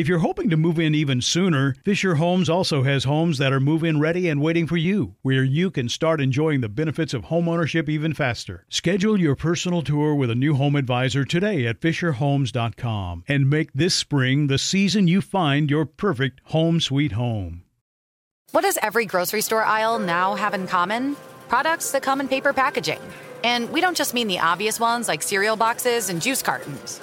If you're hoping to move in even sooner, Fisher Homes also has homes that are move in ready and waiting for you, where you can start enjoying the benefits of homeownership even faster. Schedule your personal tour with a new home advisor today at FisherHomes.com and make this spring the season you find your perfect home sweet home. What does every grocery store aisle now have in common? Products that come in paper packaging. And we don't just mean the obvious ones like cereal boxes and juice cartons.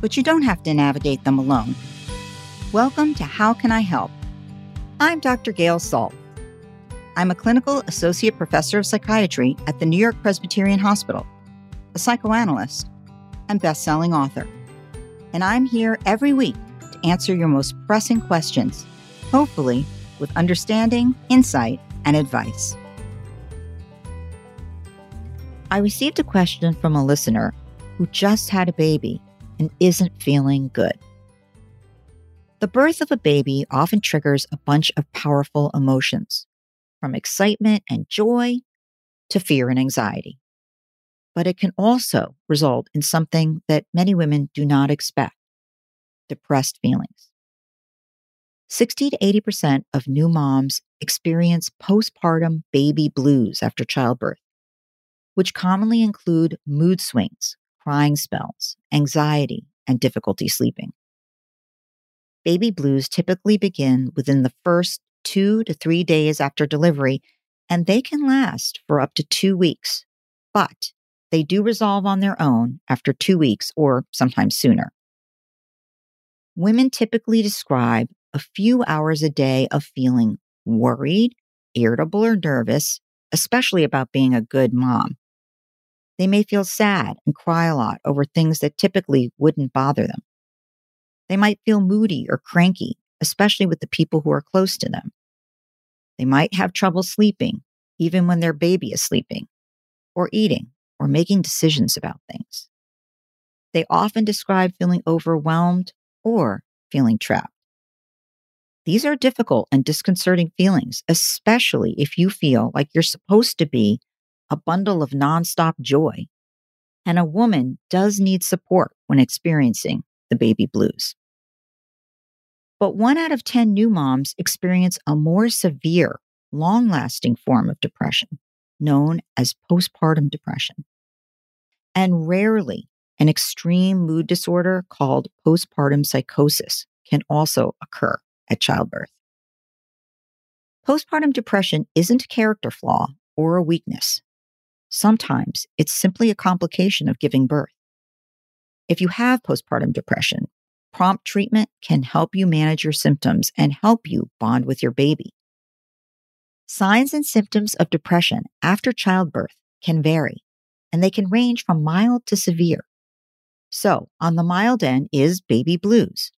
but you don't have to navigate them alone. Welcome to How Can I Help? I'm Dr. Gail Saltz. I'm a clinical associate professor of psychiatry at the New York Presbyterian Hospital, a psychoanalyst, and best-selling author. And I'm here every week to answer your most pressing questions, hopefully with understanding, insight, and advice. I received a question from a listener who just had a baby and isn't feeling good. The birth of a baby often triggers a bunch of powerful emotions, from excitement and joy to fear and anxiety. But it can also result in something that many women do not expect depressed feelings. 60 to 80% of new moms experience postpartum baby blues after childbirth, which commonly include mood swings, crying spells, anxiety, and difficulty sleeping. Baby blues typically begin within the first two to three days after delivery, and they can last for up to two weeks, but they do resolve on their own after two weeks or sometimes sooner. Women typically describe a few hours a day of feeling worried, irritable, or nervous, especially about being a good mom. They may feel sad and cry a lot over things that typically wouldn't bother them. They might feel moody or cranky, especially with the people who are close to them. They might have trouble sleeping, even when their baby is sleeping, or eating, or making decisions about things. They often describe feeling overwhelmed or feeling trapped. These are difficult and disconcerting feelings, especially if you feel like you're supposed to be a bundle of nonstop joy. And a woman does need support when experiencing the baby blues. But one out of 10 new moms experience a more severe, long lasting form of depression known as postpartum depression. And rarely an extreme mood disorder called postpartum psychosis can also occur at childbirth. Postpartum depression isn't a character flaw or a weakness. Sometimes it's simply a complication of giving birth. If you have postpartum depression, prompt treatment can help you manage your symptoms and help you bond with your baby. Signs and symptoms of depression after childbirth can vary, and they can range from mild to severe. So, on the mild end is baby blues,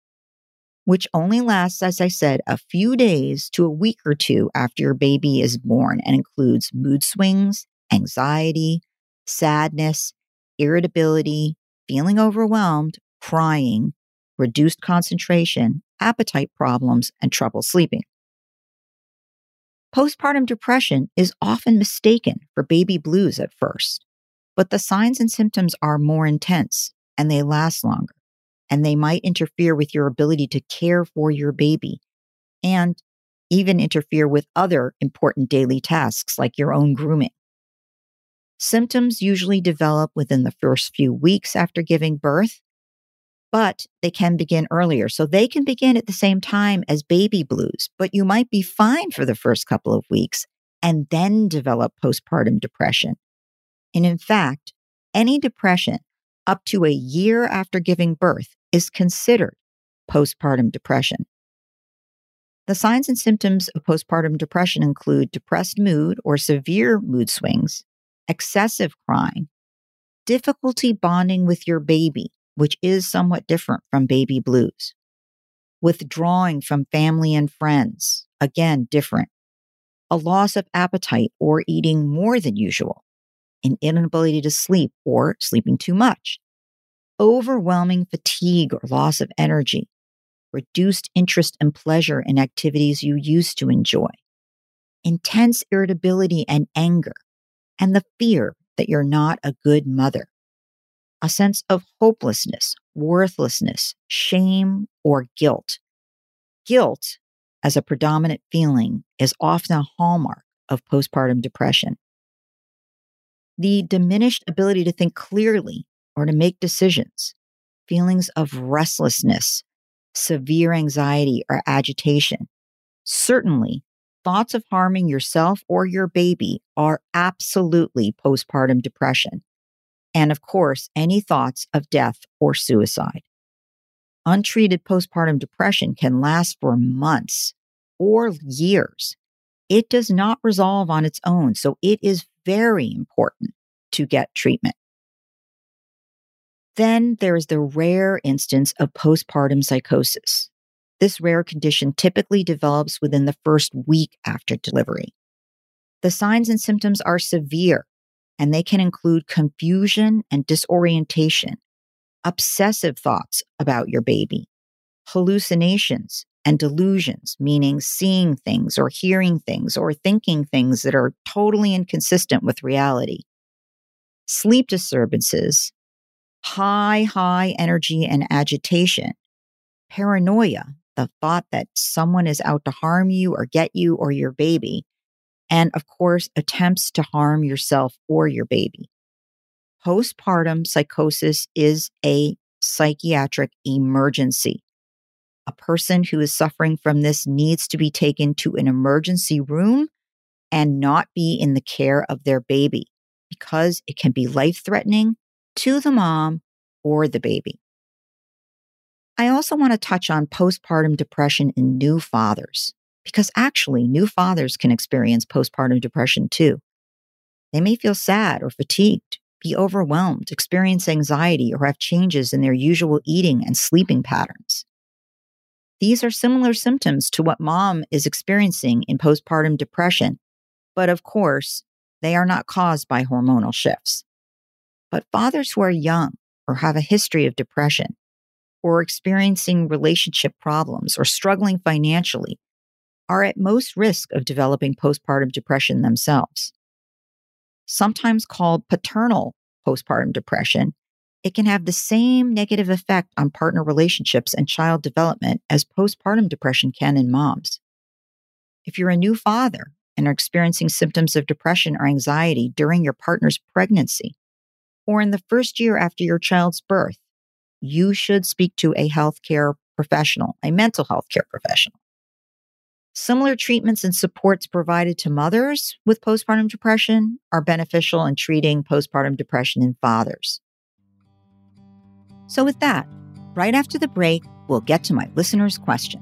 which only lasts, as I said, a few days to a week or two after your baby is born and includes mood swings, anxiety, sadness, irritability, feeling overwhelmed, crying, reduced concentration, appetite problems, and trouble sleeping. Postpartum depression is often mistaken for baby blues at first, but the signs and symptoms are more intense and they last longer, and they might interfere with your ability to care for your baby and even interfere with other important daily tasks like your own grooming. Symptoms usually develop within the first few weeks after giving birth, but they can begin earlier. So they can begin at the same time as baby blues, but you might be fine for the first couple of weeks and then develop postpartum depression. And in fact, any depression up to a year after giving birth is considered postpartum depression. The signs and symptoms of postpartum depression include depressed mood or severe mood swings, excessive crying, difficulty bonding with your baby, which is somewhat different from baby blues, withdrawing from family and friends, again, different, a loss of appetite or eating more than usual, an inability to sleep or sleeping too much, overwhelming fatigue or loss of energy, reduced interest and pleasure in activities you used to enjoy, intense irritability and anger, and the fear that you're not a good mother, a sense of hopelessness, worthlessness, shame, or guilt. Guilt, as a predominant feeling, is often a hallmark of postpartum depression. The diminished ability to think clearly or to make decisions, feelings of restlessness, severe anxiety or agitation. Certainly, thoughts of harming yourself or your baby are absolutely postpartum depression. And of course, any thoughts of death or suicide. Untreated postpartum depression can last for months or years. It does not resolve on its own, so it is very important to get treatment. Then there is the rare instance of postpartum psychosis. This rare condition typically develops within the first week after delivery. The signs and symptoms are severe, and they can include confusion and disorientation, obsessive thoughts about your baby, hallucinations and delusions, meaning seeing things or hearing things or thinking things that are totally inconsistent with reality, sleep disturbances, high, high energy and agitation. Paranoia, the thought that someone is out to harm you or get you or your baby. And of course, attempts to harm yourself or your baby. Postpartum psychosis is a psychiatric emergency. A person who is suffering from this needs to be taken to an emergency room and not be in the care of their baby because it can be life threatening to the mom or the baby. I also want to touch on postpartum depression in new fathers, because actually, new fathers can experience postpartum depression too. They may feel sad or fatigued, be overwhelmed, experience anxiety, or have changes in their usual eating and sleeping patterns. These are similar symptoms to what mom is experiencing in postpartum depression, but of course, they are not caused by hormonal shifts. But fathers who are young or have a history of depression or experiencing relationship problems or struggling financially are at most risk of developing postpartum depression themselves. Sometimes called paternal postpartum depression, it can have the same negative effect on partner relationships and child development as postpartum depression can in moms. If you're a new father and are experiencing symptoms of depression or anxiety during your partner's pregnancy, or in the first year after your child's birth, you should speak to a healthcare professional, a mental health care professional. Similar treatments and supports provided to mothers with postpartum depression are beneficial in treating postpartum depression in fathers. So, with that, right after the break, we'll get to my listener's question.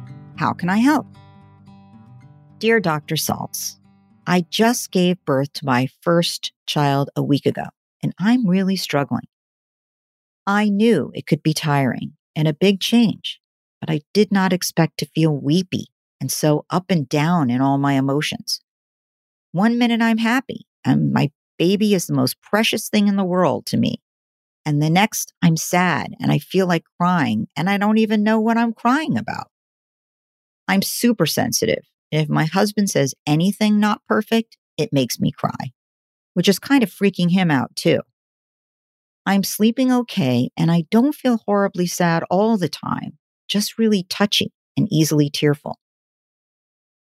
how can I help? Dear Dr. Saltz, I just gave birth to my first child a week ago, and I'm really struggling. I knew it could be tiring and a big change, but I did not expect to feel weepy and so up and down in all my emotions. One minute I'm happy and my baby is the most precious thing in the world to me. And the next I'm sad and I feel like crying and I don't even know what I'm crying about. I'm super sensitive. If my husband says anything not perfect, it makes me cry, which is kind of freaking him out too. I'm sleeping okay and I don't feel horribly sad all the time, just really touchy and easily tearful.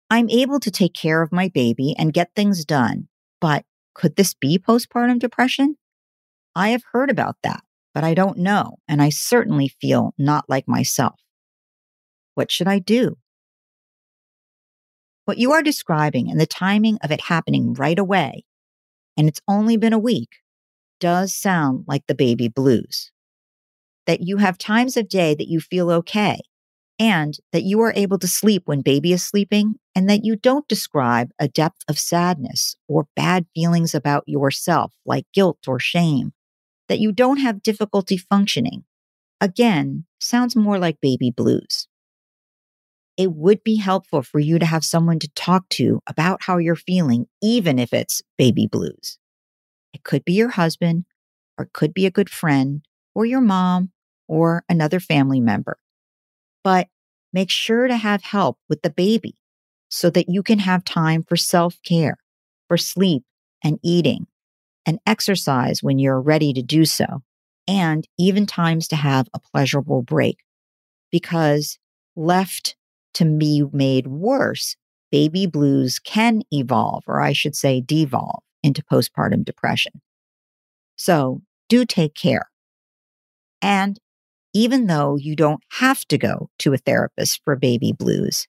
I'm able to take care of my baby and get things done, but could this be postpartum depression? I have heard about that, but I don't know, and I certainly feel not like myself. What should I do? What you are describing and the timing of it happening right away, and it's only been a week, does sound like the baby blues. That you have times of day that you feel okay, and that you are able to sleep when baby is sleeping, and that you don't describe a depth of sadness or bad feelings about yourself, like guilt or shame, that you don't have difficulty functioning. Again, sounds more like baby blues it would be helpful for you to have someone to talk to about how you're feeling, even if it's baby blues. It could be your husband, or it could be a good friend, or your mom, or another family member. But make sure to have help with the baby so that you can have time for self care, for sleep and eating, and exercise when you're ready to do so, and even times to have a pleasurable break. Because left to be made worse, baby blues can evolve, or I should say, devolve into postpartum depression. So do take care. And even though you don't have to go to a therapist for baby blues,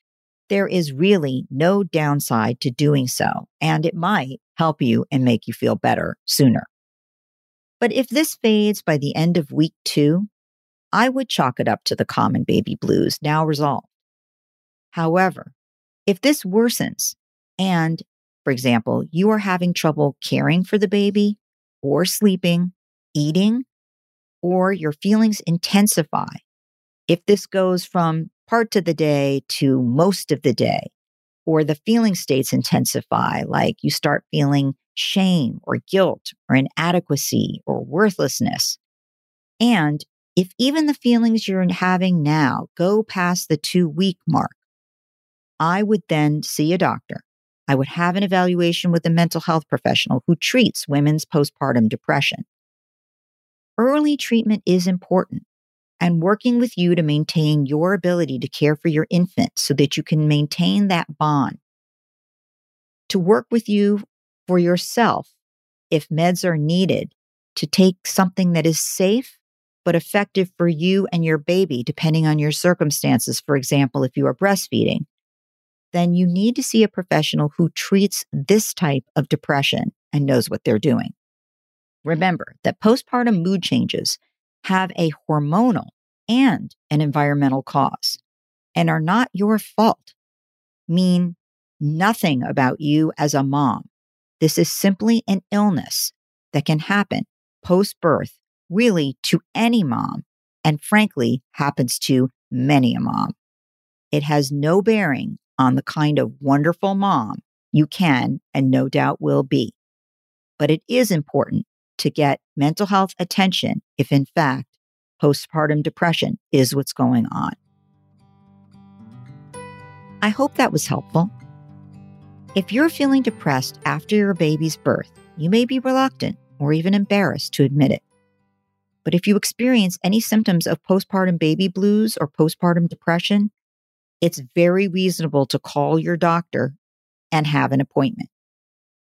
there is really no downside to doing so, and it might help you and make you feel better sooner. But if this fades by the end of week two, I would chalk it up to the common baby blues now resolved. However, if this worsens and, for example, you are having trouble caring for the baby or sleeping, eating, or your feelings intensify, if this goes from part of the day to most of the day, or the feeling states intensify, like you start feeling shame or guilt or inadequacy or worthlessness. And if even the feelings you're having now go past the two week mark, I would then see a doctor. I would have an evaluation with a mental health professional who treats women's postpartum depression. Early treatment is important and working with you to maintain your ability to care for your infant so that you can maintain that bond. To work with you for yourself if meds are needed to take something that is safe but effective for you and your baby, depending on your circumstances. For example, if you are breastfeeding, then you need to see a professional who treats this type of depression and knows what they're doing. Remember that postpartum mood changes have a hormonal and an environmental cause and are not your fault, mean nothing about you as a mom. This is simply an illness that can happen post birth really to any mom, and frankly, happens to many a mom. It has no bearing on the kind of wonderful mom you can and no doubt will be. But it is important to get mental health attention if, in fact, postpartum depression is what's going on. I hope that was helpful. If you're feeling depressed after your baby's birth, you may be reluctant or even embarrassed to admit it. But if you experience any symptoms of postpartum baby blues or postpartum depression, it's very reasonable to call your doctor and have an appointment.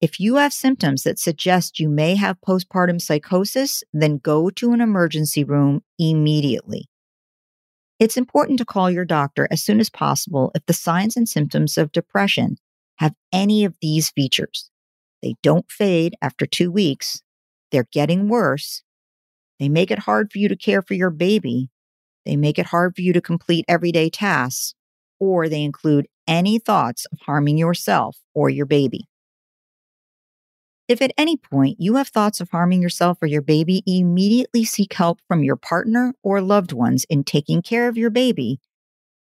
If you have symptoms that suggest you may have postpartum psychosis, then go to an emergency room immediately. It's important to call your doctor as soon as possible if the signs and symptoms of depression have any of these features. They don't fade after two weeks, they're getting worse, they make it hard for you to care for your baby, they make it hard for you to complete everyday tasks, or they include any thoughts of harming yourself or your baby. If at any point you have thoughts of harming yourself or your baby, immediately seek help from your partner or loved ones in taking care of your baby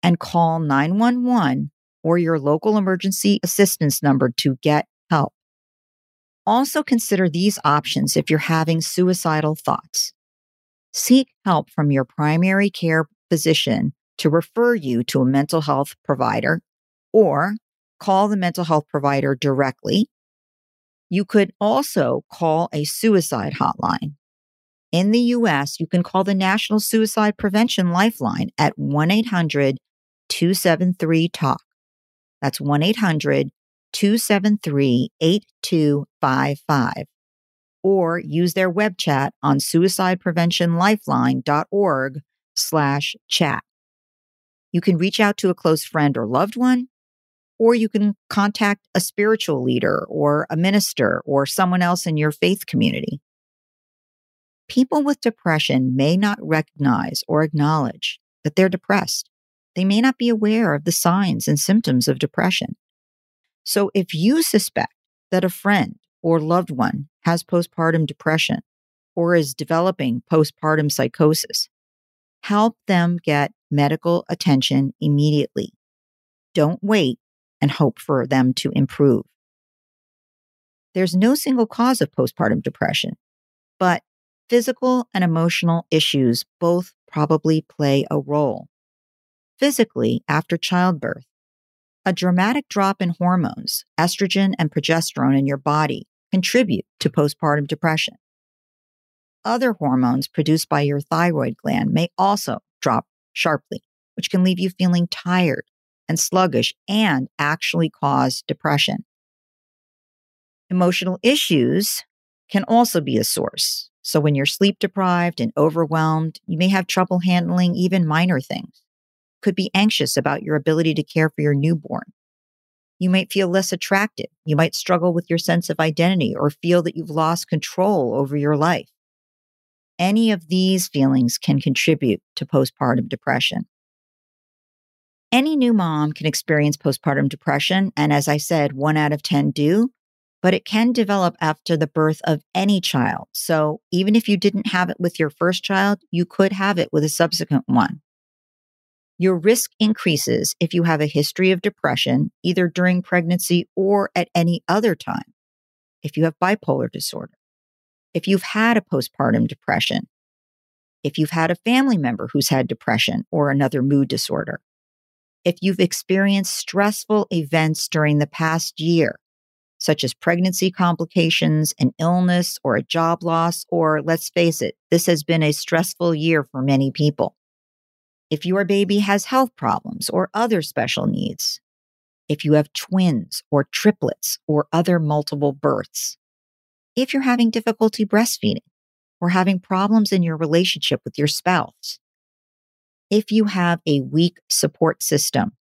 and call 911 or your local emergency assistance number to get help. Also consider these options if you're having suicidal thoughts. Seek help from your primary care physician to refer you to a mental health provider or call the mental health provider directly you could also call a suicide hotline. In the US, you can call the National Suicide Prevention Lifeline at 1 800 273 TALK. That's 1 800 273 8255. Or use their web chat on suicidepreventionlifeline.org slash chat. You can reach out to a close friend or loved one or you can contact a spiritual leader or a minister or someone else in your faith community. People with depression may not recognize or acknowledge that they're depressed. They may not be aware of the signs and symptoms of depression. So if you suspect that a friend or loved one has postpartum depression or is developing postpartum psychosis, help them get medical attention immediately. Don't wait and hope for them to improve. There's no single cause of postpartum depression, but physical and emotional issues both probably play a role. Physically, after childbirth, a dramatic drop in hormones, estrogen and progesterone in your body contribute to postpartum depression. Other hormones produced by your thyroid gland may also drop sharply, which can leave you feeling tired, and sluggish and actually cause depression. Emotional issues can also be a source. So when you're sleep deprived and overwhelmed, you may have trouble handling even minor things. Could be anxious about your ability to care for your newborn. You might feel less attractive. You might struggle with your sense of identity or feel that you've lost control over your life. Any of these feelings can contribute to postpartum depression. Any new mom can experience postpartum depression. And as I said, one out of 10 do, but it can develop after the birth of any child. So even if you didn't have it with your first child, you could have it with a subsequent one. Your risk increases if you have a history of depression, either during pregnancy or at any other time. If you have bipolar disorder, if you've had a postpartum depression, if you've had a family member who's had depression or another mood disorder, if you've experienced stressful events during the past year, such as pregnancy complications, an illness, or a job loss, or let's face it, this has been a stressful year for many people. If your baby has health problems or other special needs, if you have twins or triplets or other multiple births, if you're having difficulty breastfeeding or having problems in your relationship with your spouse, if you have a weak support system,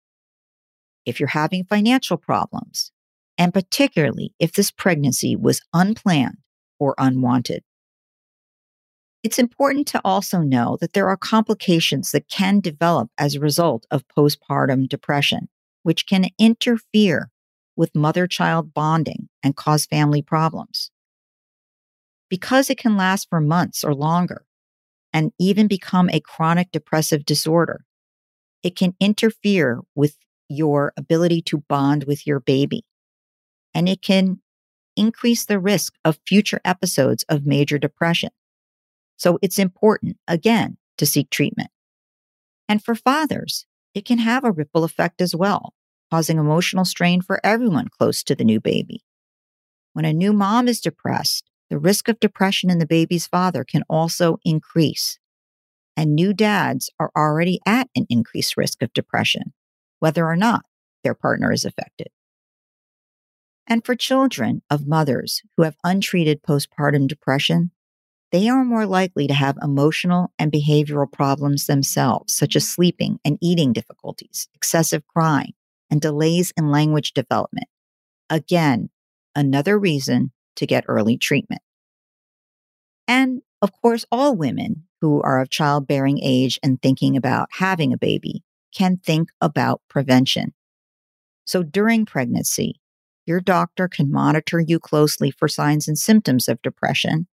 if you're having financial problems, and particularly if this pregnancy was unplanned or unwanted. It's important to also know that there are complications that can develop as a result of postpartum depression, which can interfere with mother child bonding and cause family problems. Because it can last for months or longer, and even become a chronic depressive disorder. It can interfere with your ability to bond with your baby, and it can increase the risk of future episodes of major depression. So it's important, again, to seek treatment. And for fathers, it can have a ripple effect as well, causing emotional strain for everyone close to the new baby. When a new mom is depressed, the risk of depression in the baby's father can also increase. And new dads are already at an increased risk of depression, whether or not their partner is affected. And for children of mothers who have untreated postpartum depression, they are more likely to have emotional and behavioral problems themselves, such as sleeping and eating difficulties, excessive crying, and delays in language development. Again, another reason to get early treatment. And of course, all women who are of childbearing age and thinking about having a baby can think about prevention. So during pregnancy, your doctor can monitor you closely for signs and symptoms of depression.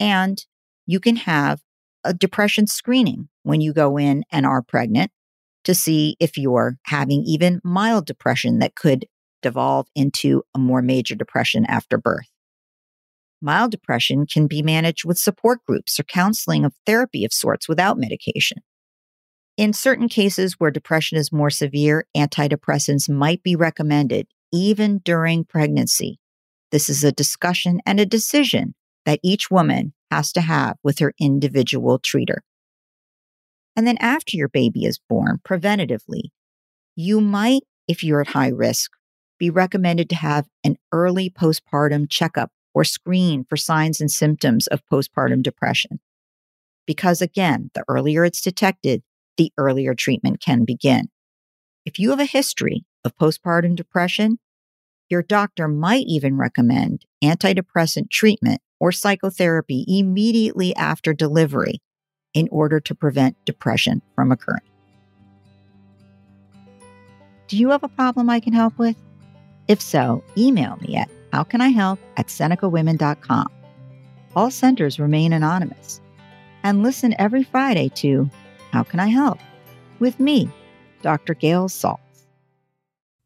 And you can have a depression screening when you go in and are pregnant to see if you're having even mild depression that could devolve into a more major depression after birth. Mild depression can be managed with support groups or counseling of therapy of sorts without medication. In certain cases where depression is more severe, antidepressants might be recommended even during pregnancy. This is a discussion and a decision that each woman has to have with her individual treater. And then after your baby is born, preventatively, you might, if you're at high risk, be recommended to have an early postpartum checkup or screen for signs and symptoms of postpartum mm. depression. Because again, the earlier it's detected, the earlier treatment can begin. If you have a history of postpartum depression, your doctor might even recommend antidepressant treatment or psychotherapy immediately after delivery in order to prevent depression from occurring. Do you have a problem I can help with? If so, email me at howcanihelp at senecawomen.com. All centers remain anonymous. And listen every Friday to How Can I Help? with me, Dr. Gail Saltz.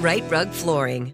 Rite Rug Flooring.